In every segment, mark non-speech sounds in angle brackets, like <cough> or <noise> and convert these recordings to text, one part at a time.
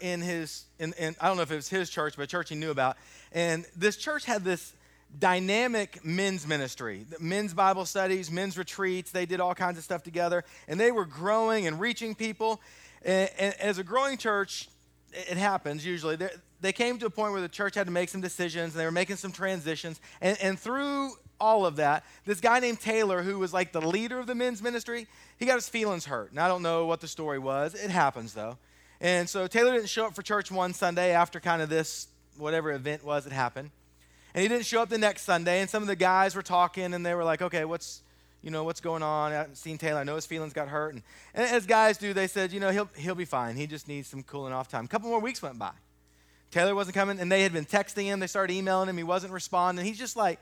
in his, in, in, I don't know if it was his church, but a church he knew about. And this church had this dynamic men's ministry, men's Bible studies, men's retreats. They did all kinds of stuff together. And they were growing and reaching people. And, and as a growing church, it happens usually. They're, they came to a point where the church had to make some decisions and they were making some transitions. And, and through all of that, this guy named Taylor, who was like the leader of the men's ministry, he got his feelings hurt. And I don't know what the story was. It happens though. And so Taylor didn't show up for church one Sunday after kind of this, whatever event was that happened. And he didn't show up the next Sunday. And some of the guys were talking and they were like, okay, what's, you know, what's going on? I haven't seen Taylor. I know his feelings got hurt. And, and as guys do, they said, you know, he'll, he'll be fine. He just needs some cooling off time. A couple more weeks went by. Taylor wasn't coming, and they had been texting him. They started emailing him. He wasn't responding. He's just like,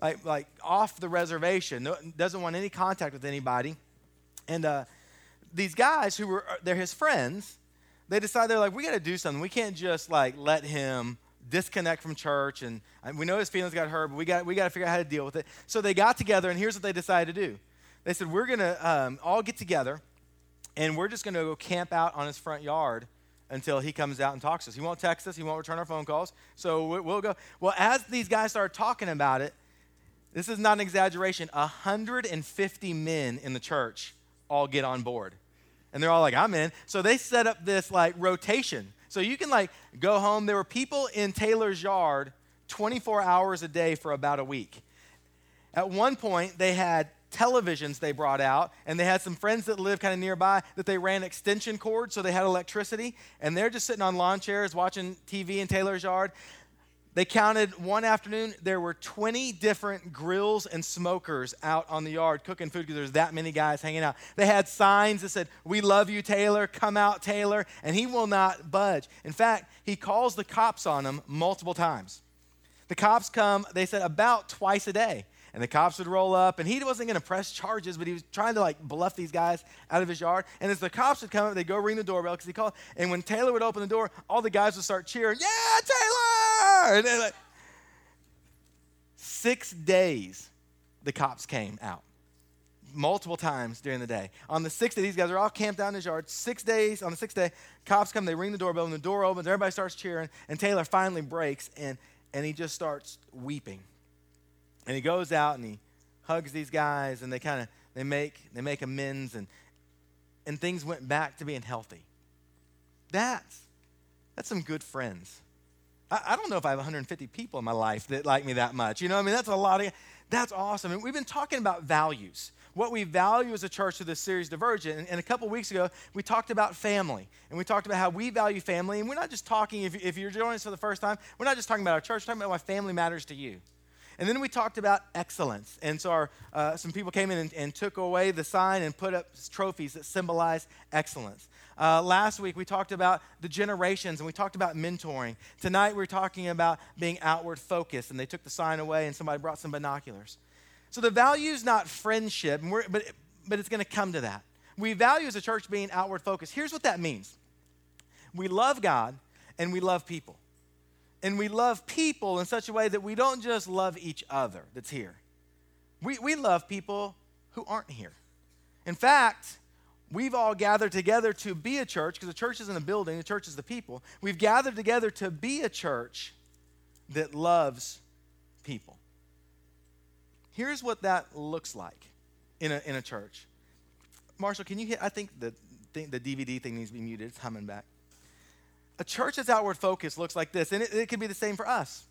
like, like off the reservation. No, doesn't want any contact with anybody. And uh, these guys who were, they're his friends, they decide they're like, we got to do something. We can't just like let him disconnect from church, and, we know his feelings got hurt, but we got we got to figure out how to deal with it. So they got together, and here's what they decided to do. They said, we're gonna um, all get together, and we're just gonna go camp out on his front yard until he comes out and talks to us. He won't text us, he won't return our phone calls. So we'll go. Well, as these guys started talking about it, this is not an exaggeration. 150 men in the church all get on board and they're all like, I'm in. So they set up this like rotation. So you can like go home. There were people in Taylor's yard 24 hours a day for about a week. At one point, they had televisions they brought out, and they had some friends that lived kind of nearby that they ran extension cords so they had electricity, and they're just sitting on lawn chairs watching TV in Taylor's yard. They counted one afternoon, there were 20 different grills and smokers out on the yard cooking food because there's that many guys hanging out. They had signs that said, We love you, Taylor, come out, Taylor, and he will not budge. In fact, he calls the cops on him multiple times. The cops come, they said, about twice a day and the cops would roll up, and he wasn't going to press charges, but he was trying to like bluff these guys out of his yard. And as the cops would come up, they'd go ring the doorbell because he called. And when Taylor would open the door, all the guys would start cheering, "Yeah, Taylor!" And like, six days, the cops came out multiple times during the day. On the sixth day, these guys are all camped out in his yard. Six days, on the sixth day, cops come, they ring the doorbell, and the door opens, everybody starts cheering, and Taylor finally breaks, and, and he just starts weeping. And he goes out and he hugs these guys and they kind of they make they make amends and and things went back to being healthy. That's that's some good friends. I, I don't know if I have 150 people in my life that like me that much. You know, I mean that's a lot of that's awesome. And we've been talking about values. What we value as a church through this series, Divergent. And, and a couple weeks ago, we talked about family. And we talked about how we value family. And we're not just talking, if, if you're joining us for the first time, we're not just talking about our church, we're talking about why family matters to you. And then we talked about excellence. And so our, uh, some people came in and, and, took away the sign and put up trophies that symbolize excellence. Uh, last week we talked about the generations and we talked about mentoring. Tonight we're talking about being outward focused. And they took the sign away and somebody brought some binoculars. So the value is not friendship, but, but it's going to come to that. We value as a church being outward focused. Here's what that means we love God and we love people and we love people in such a way that we don't just love each other that's here. We, we love people who aren't here. In fact, we've all gathered together to be a church, because the church isn't a building, the church is the people. We've gathered together to be a church that loves people. Here's what that looks like in a, in a church. Marshall, can you hit? I think the, the DVD thing needs to be muted. It's humming back. A church that's outward focused looks like this, and it, it be the same for us.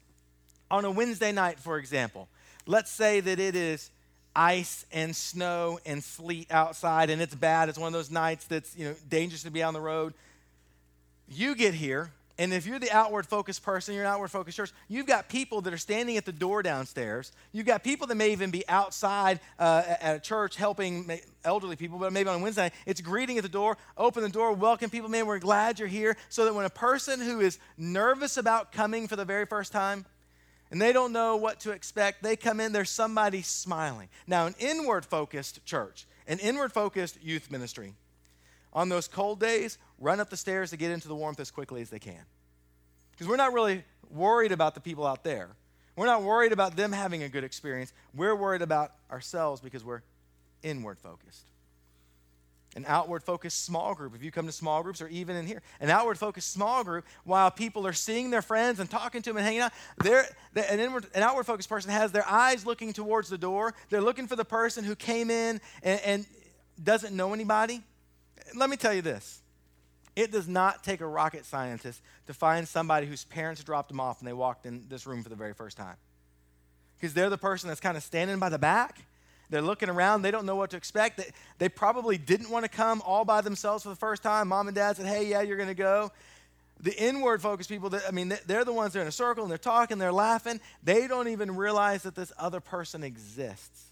On a Wednesday night, for example, let's say that it is ice and snow and sleet outside and it's bad. It's one of those nights that's you know dangerous to be on the road. You get here and if you're the outward focused person, you're an outward focused church, you've got people that are standing at the door downstairs. You've got people that may even be outside uh, at a church helping elderly people, but maybe on Wednesday, it's greeting at the door, open the door, welcome people. Man, we're glad you're here. So that when a person who is nervous about coming for the very first time, and they don't know what to expect, they come in, there's somebody smiling. Now, an inward focused church, an inward focused youth ministry, on those cold days, run up the stairs to get into the warmth as quickly as they can. Because we're not really worried about the people out there. We're not worried about them having a good experience. We're worried about ourselves because we're inward focused. an outward focused small group. If you come to small groups or even in here, an outward focused small group, while people are seeing their friends and talking to them and hanging out, they're, an, inward, an outward focused person has their eyes looking towards the door. They're looking for the person who came in and, and doesn't know anybody. Let me tell you this it does not take a rocket scientist to find somebody whose parents dropped them off and they walked in this room for the very first time. Because they're the person that's kind of standing by the back they're looking around. They don't know what to expect. They, they probably didn't want to come all by themselves for the first time. Mom and dad said, hey, yeah, you're going to go. The inward focused people, that, I mean, they're the ones that are in a circle and they're talking, they're laughing. They don't even realize that this other person exists.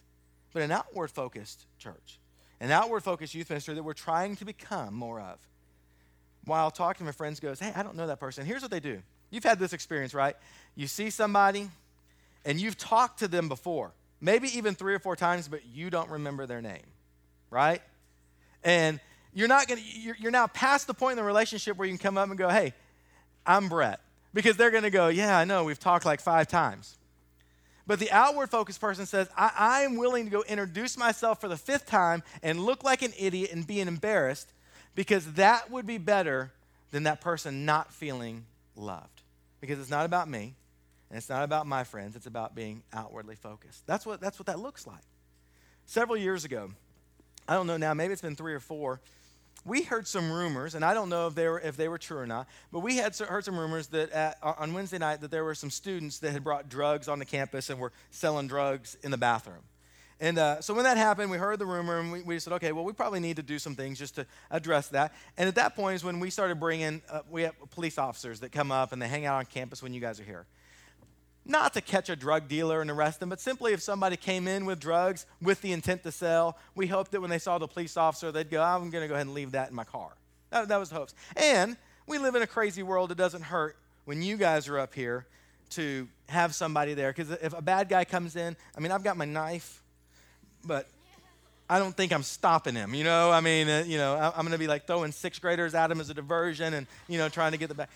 But an outward focused church, an outward focused youth ministry that we're trying to become more of. While talking to my friends goes, hey, I don't know that person. Here's what they do. You've had this experience, right? You see somebody and you've talked to them before maybe even three or four times, but you don't remember their name, right? And you're not to, you're, you're now past the point in the relationship where you can come up and go, hey, I'm Brett. Because they're going to go, yeah, I know, we've talked like five times. But the outward focused person says, I, am willing to go introduce myself for the fifth time and look like an idiot and being embarrassed because that would be better than that person not feeling loved. Because it's not about me, and it's not about my friends, it's about being outwardly focused. That's what, that's what that looks like. Several years ago, I don't know now, maybe it's been three or four, we heard some rumors, and I don't know if they were, if they were true or not, but we had heard some rumors that at, on Wednesday night that there were some students that had brought drugs on the campus and were selling drugs in the bathroom. And uh, so when that happened, we heard the rumor and we, we, said, okay, well, we probably need to do some things just to address that. And at that point is when we started bringing, uh, we have police officers that come up and they hang out on campus when you guys are here not to catch a drug dealer and arrest them, but simply if somebody came in with drugs with the intent to sell, we hoped that when they saw the police officer, they'd go, I'm going to go ahead and leave that in my car. That, that was the hopes. And we live in a crazy world. It doesn't hurt when you guys are up here to have somebody there. Because if a bad guy comes in, I mean, I've got my knife, but I don't think I'm stopping him. You know, I mean, uh, you know, I'm going to be like throwing sixth graders at him as a diversion and, you know, trying to get the back.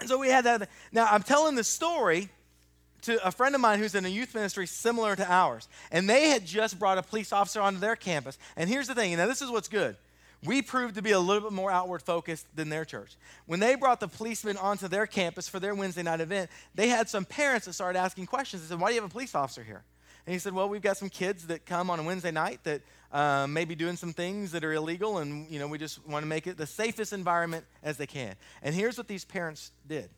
And so we had that. Now, I'm telling the story to a friend of mine who's in a youth ministry similar to ours. And they had just brought a police officer onto their campus. And here's the thing, now this is what's good. We proved to be a little bit more outward focused than their church. When they brought the policeman onto their campus for their Wednesday night event, they had some parents that started asking questions. They said, Why do you have a police officer here? And he said, Well, we've got some kids that come on a Wednesday night that um, may be doing some things that are illegal, and you know, we just want to make it the safest environment as they can. And here's what these parents did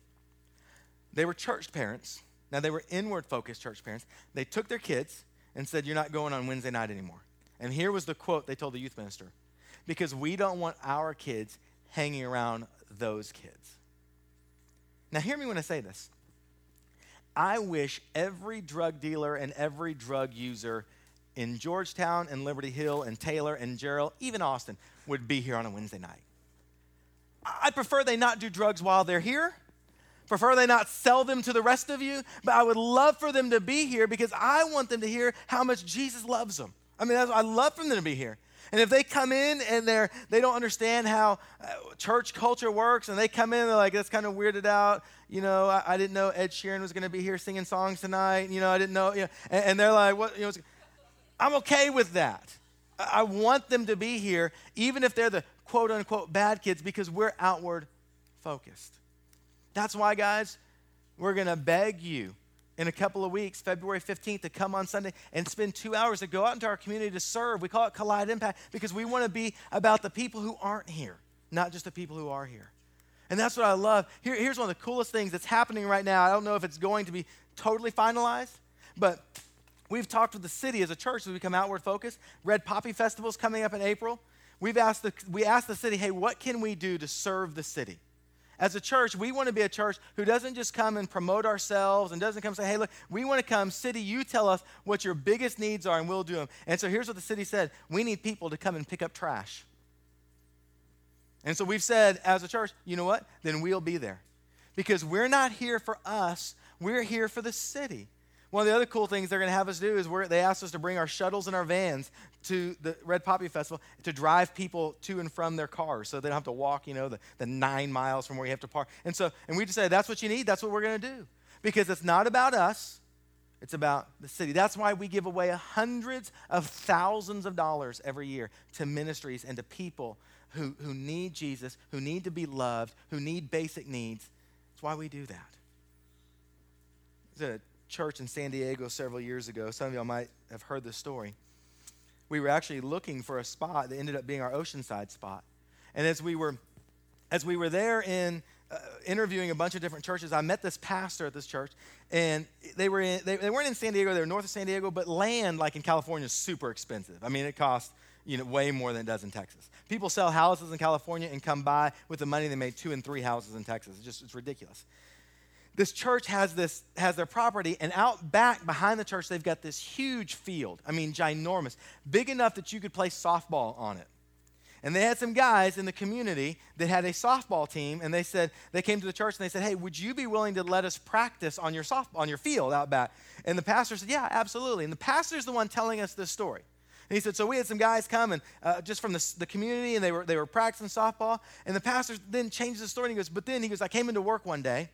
they were church parents now, they were inward focused church parents. They took their kids and said, You're not going on Wednesday night anymore. And here was the quote they told the youth minister because we don't want our kids hanging around those kids. Now, hear me when I say this. I wish every drug dealer and every drug user in Georgetown and Liberty Hill and Taylor and Jarrell, even Austin, would be here on a Wednesday night. I prefer they not do drugs while they're here Prefer they not sell them to the rest of you, but I would love for them to be here because I want them to hear how much Jesus loves them. I mean, I love for them to be here. And if they come in and they're they don't understand how uh, church culture works, and they come in and they're like, that's kind of weirded out. You know, I, I didn't know Ed Sheeran was going to be here singing songs tonight. You know, I didn't know. You know, and, and they're like, what? You know, I'm okay with that. I, I want them to be here, even if they're the quote unquote bad kids, because we're outward focused. That's why, guys, we're going to beg you in a couple of weeks, February 15th, to come on Sunday and spend two hours to go out into our community to serve. We call it Collide Impact because we want to be about the people who aren't here, not just the people who are here. And that's what I love. Here, here's one of the coolest things that's happening right now. I don't know if it's going to be totally finalized, but we've talked with the city as a church as we come outward focused. Red Poppy Festival is coming up in April. We've asked the, we asked the city, hey, what can we do to serve the city? As a church, we want to be a church who doesn't just come and promote ourselves and doesn't come say, hey, look, we want to come, city, you tell us what your biggest needs are and we'll do them. And so here's what the city said we need people to come and pick up trash. And so we've said, as a church, you know what? Then we'll be there. Because we're not here for us, we're here for the city. One of the other cool things they're going to have us do is they asked us to bring our shuttles and our vans to the Red Poppy Festival to drive people to and from their cars so they don't have to walk, you know, the, the nine miles from where you have to park. And so, and we just say, that's what you need, that's what we're going to do. Because it's not about us, It's about the city. That's why we give away hundreds of thousands of dollars every year to ministries and to people who, who need Jesus, who need to be loved, who need basic needs. That's why we do that. There's a church in San Diego several years ago. Some of y'all might have heard this story. We were actually looking for a spot that ended up being our Oceanside spot. And as we were, as we were there in uh, interviewing a bunch of different churches, I met this pastor at this church, and they were in, they, they weren't in San Diego; they were north of San Diego. But land, like in California, is super expensive. I mean, it costs you know way more than it does in Texas. People sell houses in California and come by with the money they made two and three houses in Texas. It's just it's ridiculous this church has this has their property and out back behind the church they've got this huge field. I mean ginormous. Big enough that you could play softball on it. And they had some guys in the community that had a softball team and they said they came to the church and they said hey would you be willing to let us practice on your soft on your field out back? And the pastor said yeah absolutely. And the pastor's the one telling us this story. And he said, so we had some guys come and uh, just from the, the community, and they were they were practicing softball. And the pastor then changed the story. And he goes, but then he goes, I came into work one day,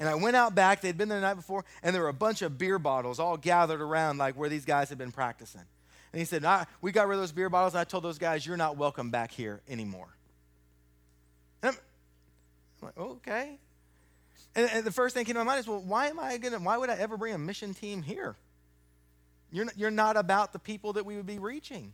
and I went out back, they'd been there the night before, and there were a bunch of beer bottles all gathered around like where these guys had been practicing. And he said, We got rid of those beer bottles, I told those guys, You're not welcome back here anymore. And I'm, I'm like, Okay. And, and, the first thing came to my mind is, Well, why am I going to, why would I ever bring a mission team here? You're not, you're not about the people that we would be reaching.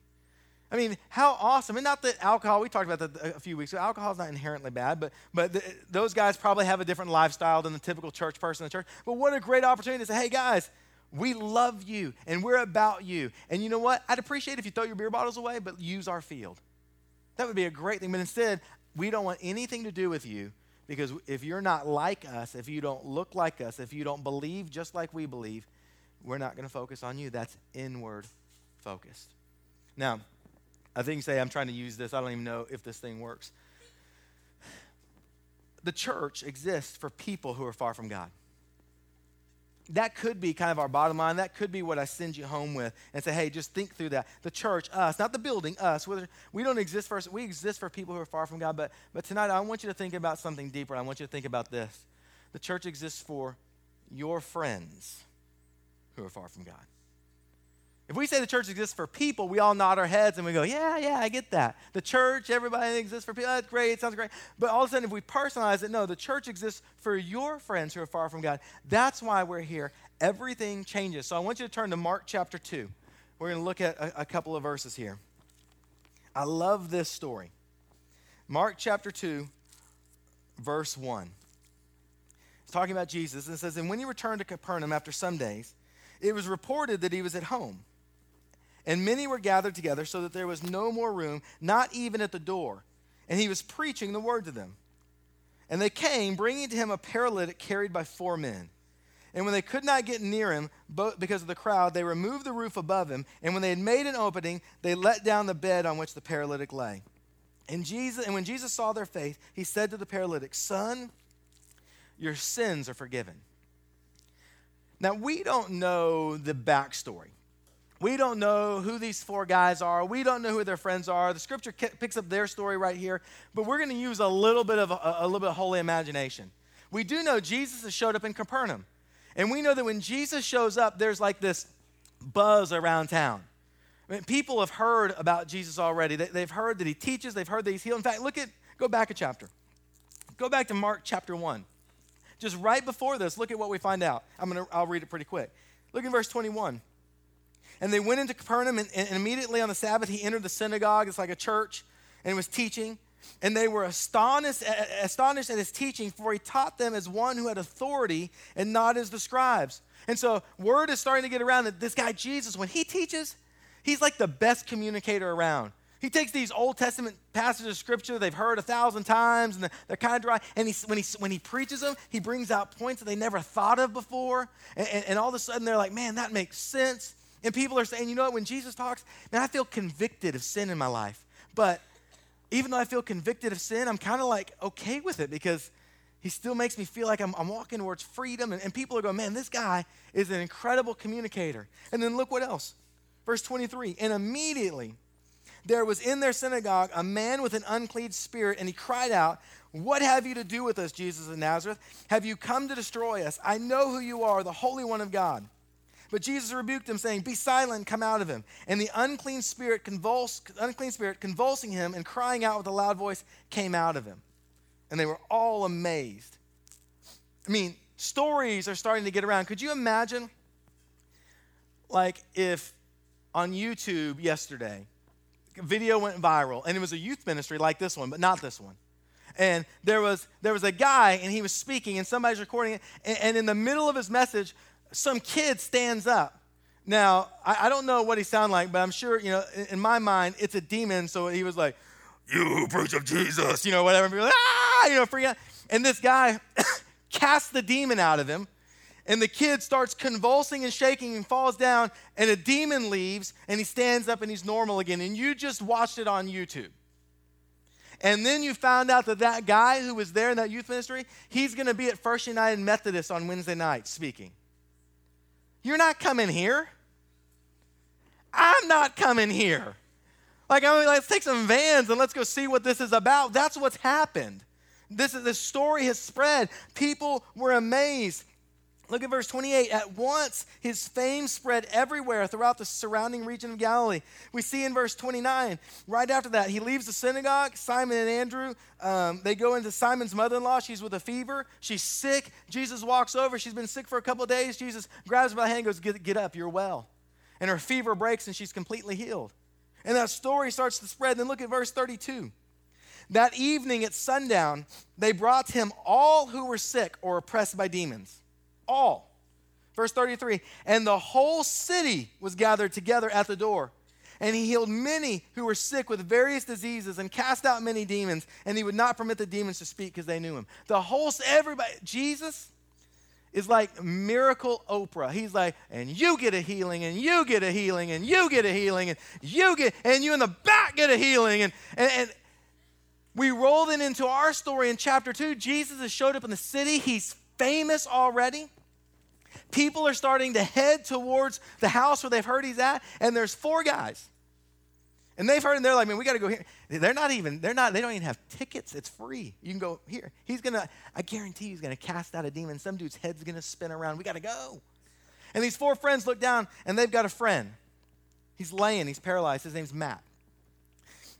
I mean, how awesome. And not that alcohol, we talked about that a few weeks ago. Alcohol is not inherently bad, but, but the, those guys probably have a different lifestyle than the typical church person in the church. But what a great opportunity to say, hey, guys, we love you and we're about you. And you know what? I'd appreciate if you throw your beer bottles away, but use our field. That would be a great thing. But instead, we don't want anything to do with you because if you're not like us, if you don't look like us, if you don't believe just like we believe, we're not going to focus on you. That's inward focused. Now, I think say, I'm trying to use this. I don't even know if this thing works. The church exists for people who are far from God. That could be kind of our bottom line. That could be what I send you home with and say, hey, just think through that. The church, us, not the building, us. We don't exist for us. We exist for people who are far from God. But, but tonight, I want you to think about something deeper. I want you to think about this. The church exists for your friends who are far from God. If we say the church exists for people, we all nod our heads and we go, yeah, yeah, I get that. The church, everybody exists for people. That's great. It sounds great. But all of a sudden, if we personalize it, no, the church exists for your friends who are far from God. That's why we're here. Everything changes. So I want you to turn to Mark chapter 2. We're going to look at a, a couple of verses here. I love this story. Mark chapter 2, verse 1. It's talking about Jesus, and it says, And when he returned to Capernaum after some days, it was reported that he was at home and many were gathered together so that there was no more room, not even at the door. And he was preaching the word to them. And they came, bringing to him a paralytic carried by four men. And when they could not get near him because of the crowd, they removed the roof above him. And when they had made an opening, they let down the bed on which the paralytic lay. And, Jesus, and when Jesus saw their faith, he said to the paralytic, Son, your sins are forgiven. Now, we don't know the backstory we don't know who these four guys are. We don't know who their friends are. The scripture picks up their story right here, but we're going to use a little bit of a, a, little bit of holy imagination. We do know Jesus has showed up in Capernaum, and we know that when Jesus shows up, there's like this buzz around town. I mean, people have heard about Jesus already. They, they've heard that he teaches. They've heard that he's healed. In fact, look at go back a chapter. Go back to Mark chapter one. Just right before this, look at what we find out. I'm gonna I'll read it pretty quick. Look at verse 21. And they went into Capernaum, and, and immediately on the Sabbath, he entered the synagogue. It's like a church, and was teaching. And they were astonished, astonished at his teaching, for he taught them as one who had authority and not as the scribes. And so, word is starting to get around that this guy, Jesus, when he teaches, he's like the best communicator around. He takes these Old Testament passages of Scripture they've heard a thousand times and they're kind of dry, and he, when, he, when he preaches them, he brings out points that they never thought of before. And, and, and all of a sudden, they're like, man, that makes sense. And people are saying, you know what, when Jesus talks, man, I feel convicted of sin in my life. But even though I feel convicted of sin, I'm kind of like okay with it because he still makes me feel like I'm, I'm walking towards freedom. And, and people are going, man, this guy is an incredible communicator. And then look what else. Verse 23 And immediately there was in their synagogue a man with an unclean spirit, and he cried out, What have you to do with us, Jesus of Nazareth? Have you come to destroy us? I know who you are, the Holy One of God. But Jesus rebuked him, saying, Be silent, come out of him. And the unclean spirit, convulsed, unclean spirit convulsing him and crying out with a loud voice came out of him. And they were all amazed. I mean, stories are starting to get around. Could you imagine, like, if on YouTube yesterday, a video went viral, and it was a youth ministry like this one, but not this one and there was there was a guy and he was speaking and somebody's recording it and, and in the middle of his message some kid stands up. Now, I, I don't know what he sounded like, but I'm sure, you know, in, in, my mind, it's a demon. So he was like, You preach of Jesus, you know, whatever. Like, ah, you know, freak out. And this guy <coughs> casts the demon out of him. And the kid starts convulsing and shaking and falls down, and a demon leaves, and he stands up and he's normal again. And you just watched it on YouTube. And then you found out that that guy who was there in that youth ministry, he's going to be at First United Methodist on Wednesday night speaking. You're not coming here. I'm not coming here. Like, I mean, let's take some vans and let's go see what this is about. That's what's happened. This, is, this story has spread. People were amazed. Look at verse 28. At once his fame spread everywhere throughout the surrounding region of Galilee. We see in verse 29, right after that, he leaves the synagogue. Simon and Andrew, um, they go into Simon's mother in law. She's with a fever. She's sick. Jesus walks over. She's been sick for a couple days. Jesus grabs her by the hand and goes, get, get up, you're well. And her fever breaks and she's completely healed. And that story starts to spread. Then look at verse 32. That evening at sundown, they brought him all who were sick or oppressed by demons all. Verse 33 And the whole city was gathered together at the door. And he healed many who were sick with various diseases and cast out many demons. And he would not permit the demons to speak because they knew him. The whole, everybody, Jesus is like miracle Oprah. He's like, and you get a healing, and you get a healing, and you get a healing, and you get, and you in the back get a healing. And, and, and we rolled in into our story in chapter two. Jesus has showed up in the city. He's famous already. People are starting to head towards the house where they've heard he's at, and there's four guys. And they've heard, and they're like, man, we got to go here. They're not even, they're not, they don't even have tickets. It's free. You can go here. He's going to, I guarantee he's going to cast out a demon. Some dude's head's going to spin around. We got to go. And these four friends look down, and they've got a friend. He's laying, he's paralyzed. His name's Matt.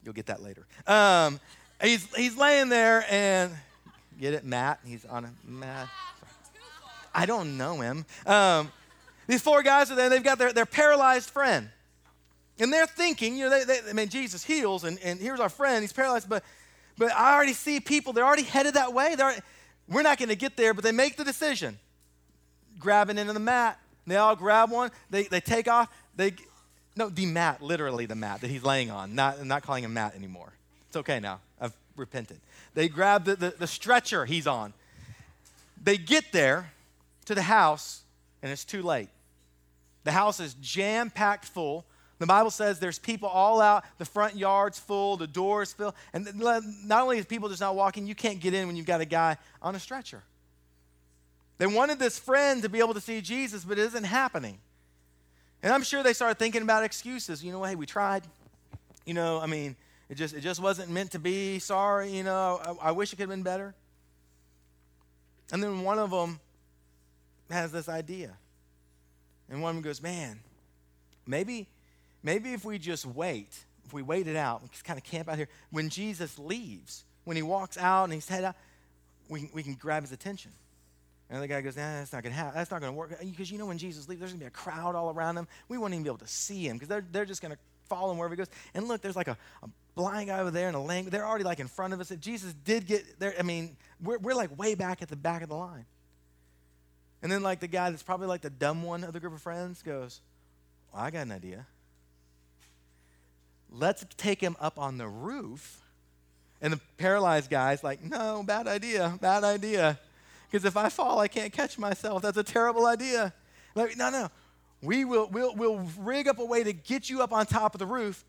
You'll get that later. Um, he's, he's laying there, and get it, Matt? He's on a Matt. I don't know him. Um, these four guys are there, they've got their, their paralyzed friend. And they're thinking, you know, they, they, I mean, Jesus heals, and, and here's our friend, he's paralyzed, but, but I already see people, they're already headed that way. They're, we're not going to get there, but they make the decision. Grabbing into the mat. They all grab one, they, they take off, they, no, the mat, literally the mat that he's laying on, not, I'm not calling him mat anymore. It's okay now, I've repented. They grab the, the, the stretcher he's on. They get there, to the house, and it's too late. The house is jam packed full. The Bible says there's people all out, the front yard's full, the door's full. And not only is people just not walking, you can't get in when you've got a guy on a stretcher. They wanted this friend to be able to see Jesus, but it isn't happening. And I'm sure they started thinking about excuses. You know, hey, we tried. You know, I mean, it just it just wasn't meant to be. Sorry, you know, I, I wish it could have been better. And then one of them has this idea. And one of them goes, Man, maybe, maybe if we just wait, if we wait it out, just kind of camp out here, when Jesus leaves, when he walks out and he's head out, we, we can grab his attention. And the guy goes, nah, that's not to happen. That's not to work. Uh, because you know when Jesus leaves, there's to be a crowd all around him. We won't even be able to see him because they're, they're just to follow him wherever he goes. And look, there's like a, a blind guy over there and a lame. They're already like in front of us. If Jesus did get there, I mean, we're, we're like way back at the back of the line. And then, like, the guy that's probably like the dumb one of the group of friends goes, well, I got an idea. Let's take him up on the roof. And the paralyzed guy's like, no, bad idea, bad idea. Because if I fall, I can't catch myself. That's a terrible idea. Like, no, no. We will we'll, we'll rig up a way to get you up on top of the roof,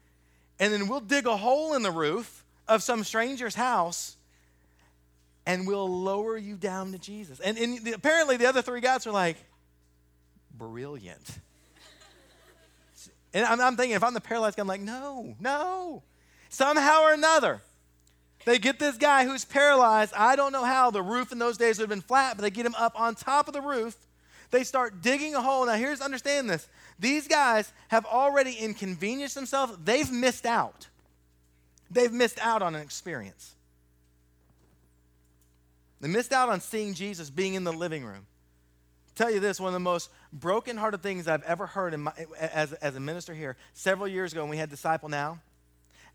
and then we'll dig a hole in the roof of some stranger's house and we'll lower you down to Jesus. And, and the, apparently, the other three guys are like, brilliant. and I'm, I'm, thinking, if I'm the paralyzed guy, I'm like, no, no. Somehow or another, they get this guy who's paralyzed. I don't know how. The roof in those days would have been flat, but they get him up on top of the roof. They start digging a hole. Now, here's understand this. These guys have already inconvenienced themselves. They've missed out. They've missed out on an experience. They missed out on seeing Jesus being in the living room. I'll tell you this, one of the most brokenhearted things I've ever heard my, as, as a minister here, several years ago when we had Disciple Now,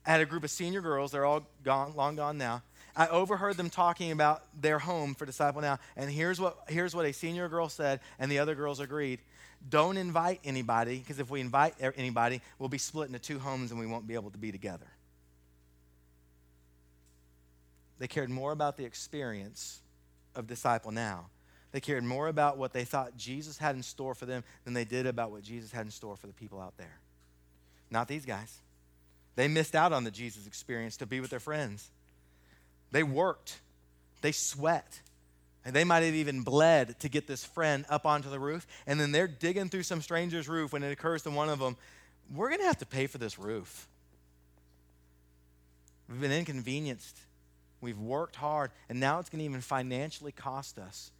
I had a group of senior girls, they're all gone, long gone now. I overheard them talking about their home for Disciple Now, and here's what, here's what a senior girl said, and the other girls agreed. Don't invite anybody, because if we invite anybody, we'll be split into two homes and we won't be able to be together. They cared more about the experience of Disciple Now. They cared more about what they thought Jesus had in store for them than they did about what Jesus had in store for the people out there. Not these guys. They missed out on the Jesus experience to be with their friends. They worked, they sweat, and they might have even bled to get this friend up onto the roof. And then they're digging through some stranger's roof when it occurs to one of them, we're going to have to pay for this roof. We've been inconvenienced. We've worked hard, and now it's going to even financially cost us.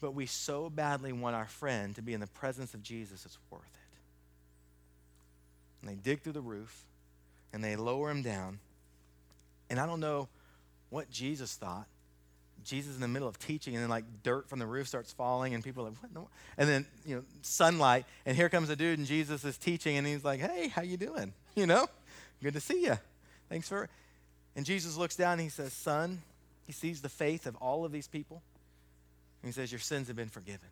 But we so badly want our friend to be in the presence of Jesus, it's worth it. And they dig through the roof and they lower him down. And I don't know what Jesus thought. Jesus in the middle of teaching, and then like dirt from the roof starts falling, and people are like, what? The? And then you know, sunlight, and here comes a dude, and Jesus is teaching, and he's like, "Hey, how you doing? You know, good to see you. Thanks for." And Jesus looks down and he says, Son, he sees the faith of all of these people. And he says, Your sins have been forgiven.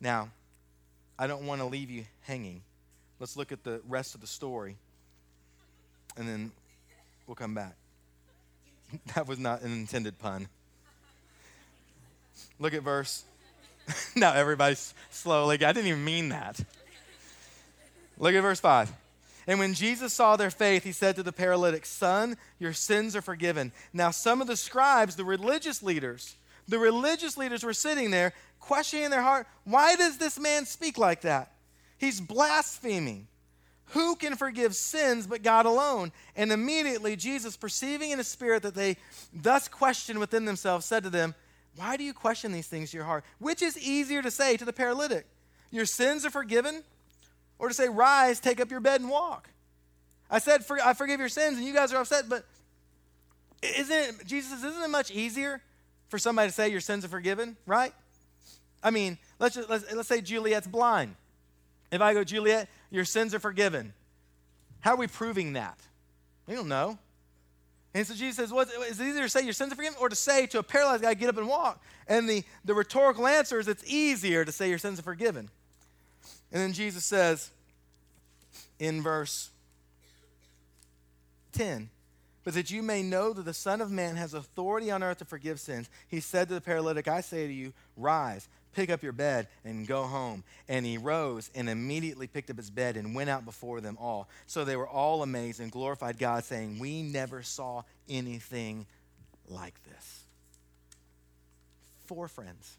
Now, I don't want to leave you hanging. Let's look at the rest of the story, and then we'll come back. <laughs> that was not an intended pun. Look at verse. <laughs> now everybody's slowly. I didn't even mean that. Look at verse 5. And when Jesus saw their faith, he said to the paralytic, Son, your sins are forgiven. Now, some of the scribes, the religious leaders, the religious leaders were sitting there questioning in their heart, Why does this man speak like that? He's blaspheming. Who can forgive sins but God alone? And immediately Jesus, perceiving in his spirit that they thus questioned within themselves, said to them, Why do you question these things in your heart? Which is easier to say to the paralytic, Your sins are forgiven? Or to say, rise, take up your bed and walk. I said, for, I forgive your sins, and you guys are upset, but isn't it, Jesus, isn't it much easier for somebody to say your sins are forgiven, right? I mean, let's, just, let's, let's say Juliet's blind. If I go, Juliet, your sins are forgiven. How are we proving that? We don't know. And so Jesus says, is it easier to say your sins are forgiven or to say to a paralyzed guy, get up and walk? And the, the rhetorical answer is it's easier to say your sins are forgiven. And then Jesus says in verse 10, but that you may know that the Son of Man has authority on earth to forgive sins, he said to the paralytic, I say to you, rise, pick up your bed, and go home. And he rose and immediately picked up his bed and went out before them all. So they were all amazed and glorified God, saying, We never saw anything like this. Four friends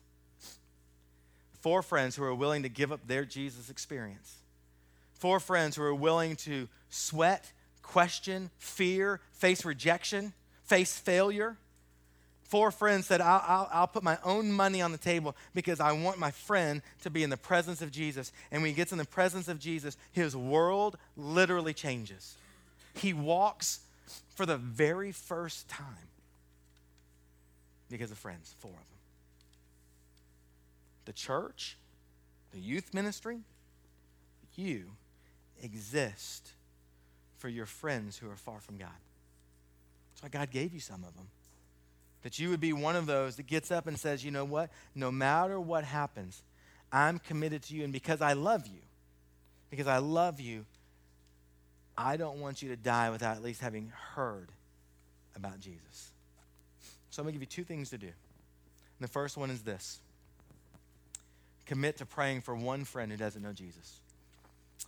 Four friends who are willing to give up their Jesus experience. Four friends who are willing to sweat, question, fear, face rejection, face failure. Four friends said, I'll, I'll, I'll, put my own money on the table because I want my friend to be in the presence of Jesus. And when he gets in the presence of Jesus, his world literally changes. He walks for the very first time because of friends, four of them the church, the youth ministry, you exist for your friends who are far from God. That's why God gave you some of them. That you would be one of those that gets up and says, you know what? No matter what happens, I'm committed to you. And because I love you, because I love you, I don't want you to die without at least having heard about Jesus. So I'm going to give you two things to do. And the first one is this commit to praying for one friend who doesn't know Jesus.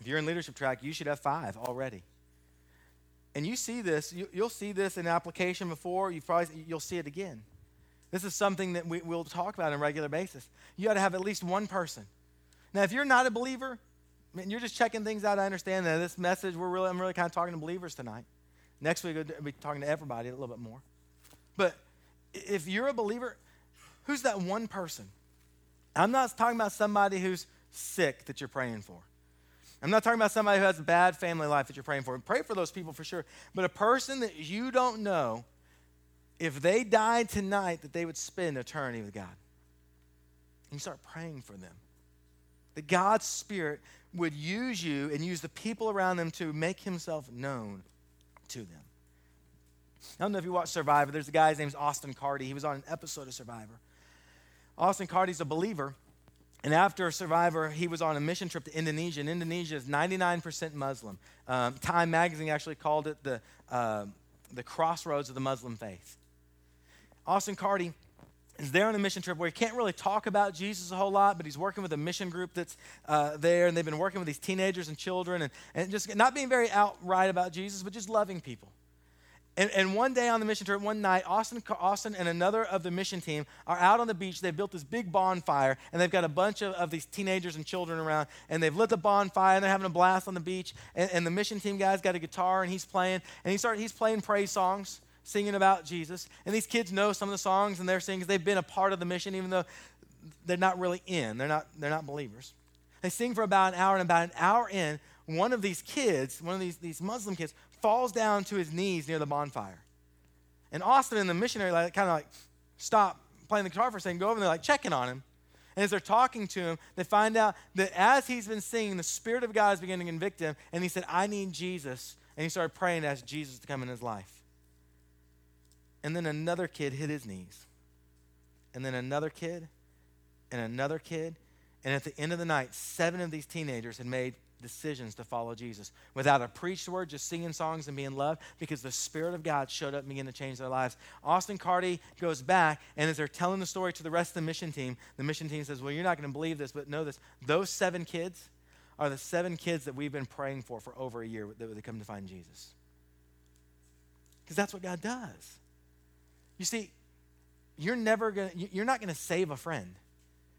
If you're in leadership track, you should have five already. And you see this, you, will see this in application before, you probably, you'll see it again. This is something that we, will talk about on a regular basis. You got to have at least one person. Now, if you're not a believer, and you're just checking things out, I understand that this message, we're really, I'm really kind of talking to believers tonight. Next week, we'll be talking to everybody a little bit more. But if you're a believer, who's that one person I'm not talking about somebody who's sick that you're praying for. I'm not talking about somebody who has a bad family life that you're praying for. Pray for those people for sure. But a person that you don't know, if they died tonight, that they would spend eternity with God. And you start praying for them. That God's Spirit would use you and use the people around them to make himself known to them. I don't know if you watch Survivor. There's a guy, his name's Austin Carty. He was on an episode of Survivor. Austin Carty's a believer, and after Survivor, he was on a mission trip to Indonesia. And Indonesia is 99% Muslim. Um, Time magazine actually called it the, uh, the crossroads of the Muslim faith. Austin Carty is there on a mission trip where he can't really talk about Jesus a whole lot, but he's working with a mission group that's uh, there, and they've been working with these teenagers and children, and, and just not being very outright about Jesus, but just loving people. And, and, one day on the mission trip, one night, Austin, Austin and another of the mission team are out on the beach. They've built this big bonfire, and they've got a bunch of, of these teenagers and children around, and they've lit the bonfire, and they're having a blast on the beach. And, and the mission team guy's got a guitar, and he's playing, and he start, he's playing praise songs, singing about Jesus. And these kids know some of the songs, and they're singing because they've been a part of the mission, even though they're not really in. They're not, they're not believers. They sing for about an hour, and about an hour in, one of these kids, one of these, these Muslim kids, falls down to his knees near the bonfire. And Austin and the missionary like, kind of like stop playing the guitar for a second, go over and they're like checking on him. And as they're talking to him, they find out that as he's been singing, the Spirit of God is beginning to convict him. And he said, I need Jesus. And he started praying to ask Jesus to come in his life. And then another kid hit his knees. And then another kid, and another kid. And at the end of the night, seven of these teenagers had made decisions to follow Jesus without a preached word, just singing songs and being loved because the Spirit of God showed up and began to change their lives. Austin Carty goes back, and as they're telling the story to the rest of the mission team, the mission team says, Well, you're not going to believe this, but know this. Those seven kids are the seven kids that we've been praying for for over a year that would come to find Jesus. Because that's what God does. You see, you're never going to, you're not going to save a friend.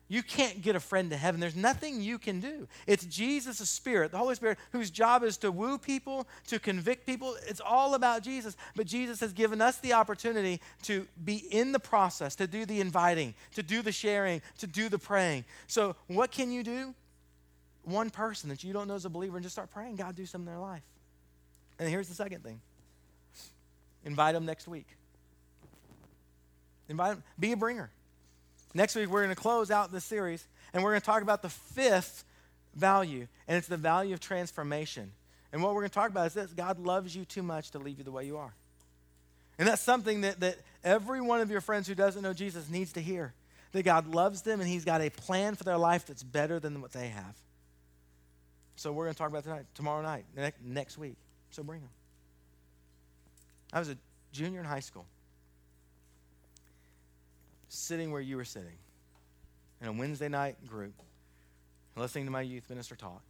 You can't get a friend to heaven. There's nothing you can do. It's Jesus' Spirit, the Holy Spirit, whose job is to woo people, to convict people. It's all about Jesus. But Jesus has given us the opportunity to be in the process, to do the inviting, to do the sharing, to do the praying. So, what can you do? One person that you don't know is a believer and just start praying, God, do something in their life. And here's the second thing invite them next week. Invite them, be a bringer. Next week, we're going to close out this series and we're going to talk about the fifth value, and it's the value of transformation. And what we're going to talk about is this God loves you too much to leave you the way you are. And that's something that, that every one of your friends who doesn't know Jesus needs to hear that God loves them and He's got a plan for their life that's better than what they have. So we're going to talk about tonight, tomorrow night, next week. So bring them. I was a junior in high school sitting where you were sitting in a Wednesday night group, listening to my youth minister talk.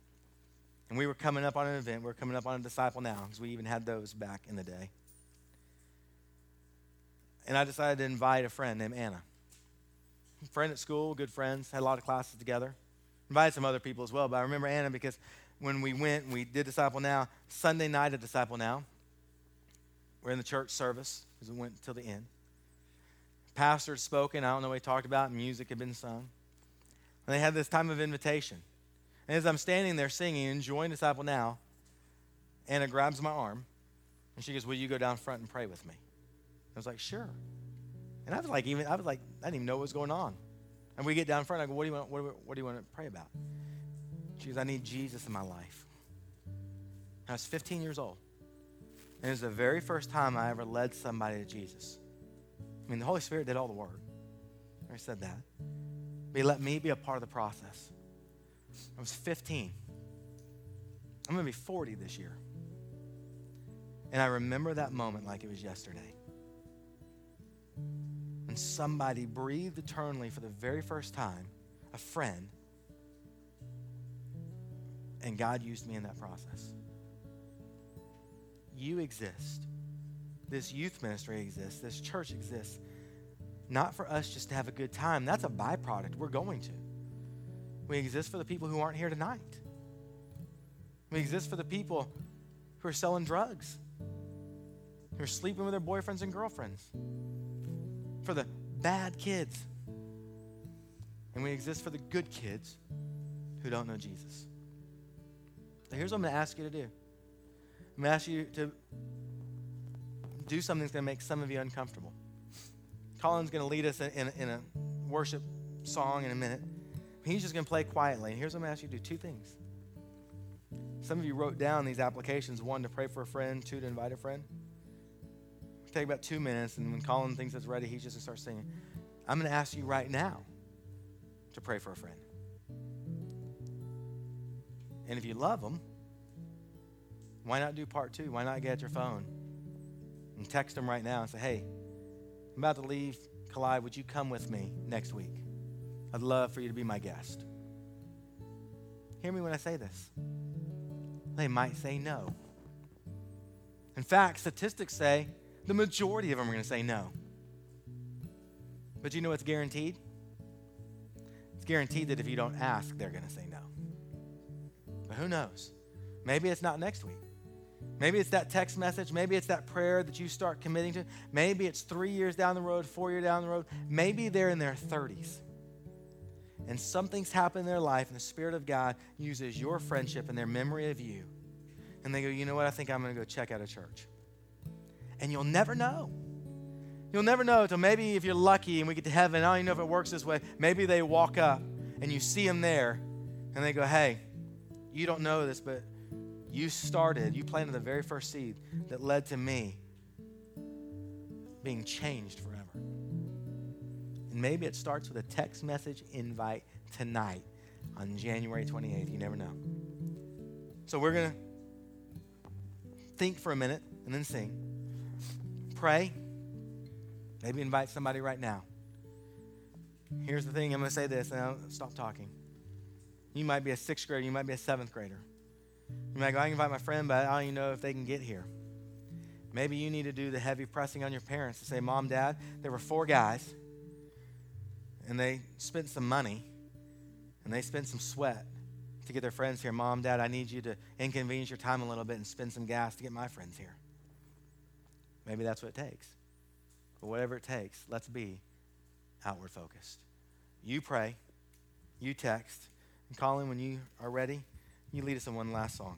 And we were coming up on an event. We were coming up on a disciple now because we even had those back in the day. And I decided to invite a friend named Anna. Friend at school, good friends, had a lot of classes together. Invited some other people as well, but I remember Anna because when we went, we did Disciple Now, Sunday night at Disciple Now. We're in the church service because we went till the end pastor had spoken. I don't know what he talked about. Music had been sung. And they had this time of invitation. And as I'm standing there singing, enjoying Disciple Now, Anna grabs my arm and she goes, Will you go down front and pray with me? I was like, Sure. And I was like, even I was like, I didn't even know what was going on. And we get down front. I go, What do you want? What, what do you want to pray about? She goes, I need Jesus in my life. I was 15 years old. And it was the very first time I ever led somebody to Jesus. I mean, the Holy Spirit did all the work. I said that. But he let me be a part of the process. I was 15. I'm going to be 40 this year. And I remember that moment like it was yesterday. When somebody breathed eternally for the very first time, a friend, and God used me in that process. You exist this youth ministry exists, this church exists, not for us just to have a good time. That's a byproduct. We're going to. We exist for the people who aren't here tonight. We exist for the people who are selling drugs, who are sleeping with their boyfriends and girlfriends, for the bad kids. And we exist for the good kids who don't know Jesus. So here's what I'm going to ask you to do I'm going to ask you to do something that's going to make some of you uncomfortable. Colin's going to lead us in, in, in a worship song in a minute. He's just going to play quietly. And here's what I'm going to ask you to do two things. Some of you wrote down these applications one, to pray for a friend, two, to invite a friend. Take about two minutes, and when Colin thinks it's ready, he's just going to start singing. I'm going to ask you right now to pray for a friend. And if you love them, why not do part two? Why not get your phone and text them right now and say, hey, I'm about to leave Collide. Would you come with me next week? I'd love for you to be my guest. Hear me when I say this. They might say no. In fact, statistics say the majority of them are going to say no. But you know what's guaranteed? It's guaranteed that if you don't ask, they're going to say no. But who knows? Maybe it's not next week. Maybe it's that text message. Maybe it's that prayer that you start committing to. Maybe it's three years down the road, four years down the road. Maybe they're in their 30s. And something's happened in their life, and the Spirit of God uses your friendship and their memory of you. And they go, you know what? I think I'm going to go check out a church. And you'll never know. You'll never know until maybe if you're lucky and we get to heaven, I don't even know if it works this way. Maybe they walk up and you see them there and they go, hey, you don't know this, but you started, you planted the very first seed that led to me being changed forever. And maybe it starts with a text message invite tonight on January 28th. You never know. So we're going to think for a minute and then sing. Pray. Maybe invite somebody right now. Here's the thing I'm going to say this and I'll stop talking. You might be a sixth grader, you might be a seventh grader. You might go, I invite my friend, but I don't even know if they can get here. Maybe you need to do the heavy pressing on your parents to say, Mom, Dad, there were four guys, and they spent some money, and they spent some sweat to get their friends here. Mom, Dad, I need you to inconvenience your time a little bit and spend some gas to get my friends here. Maybe that's what it takes. But whatever it takes, let's be outward focused. You pray, you text, and call Colin, when you are ready, you lead us in one last song.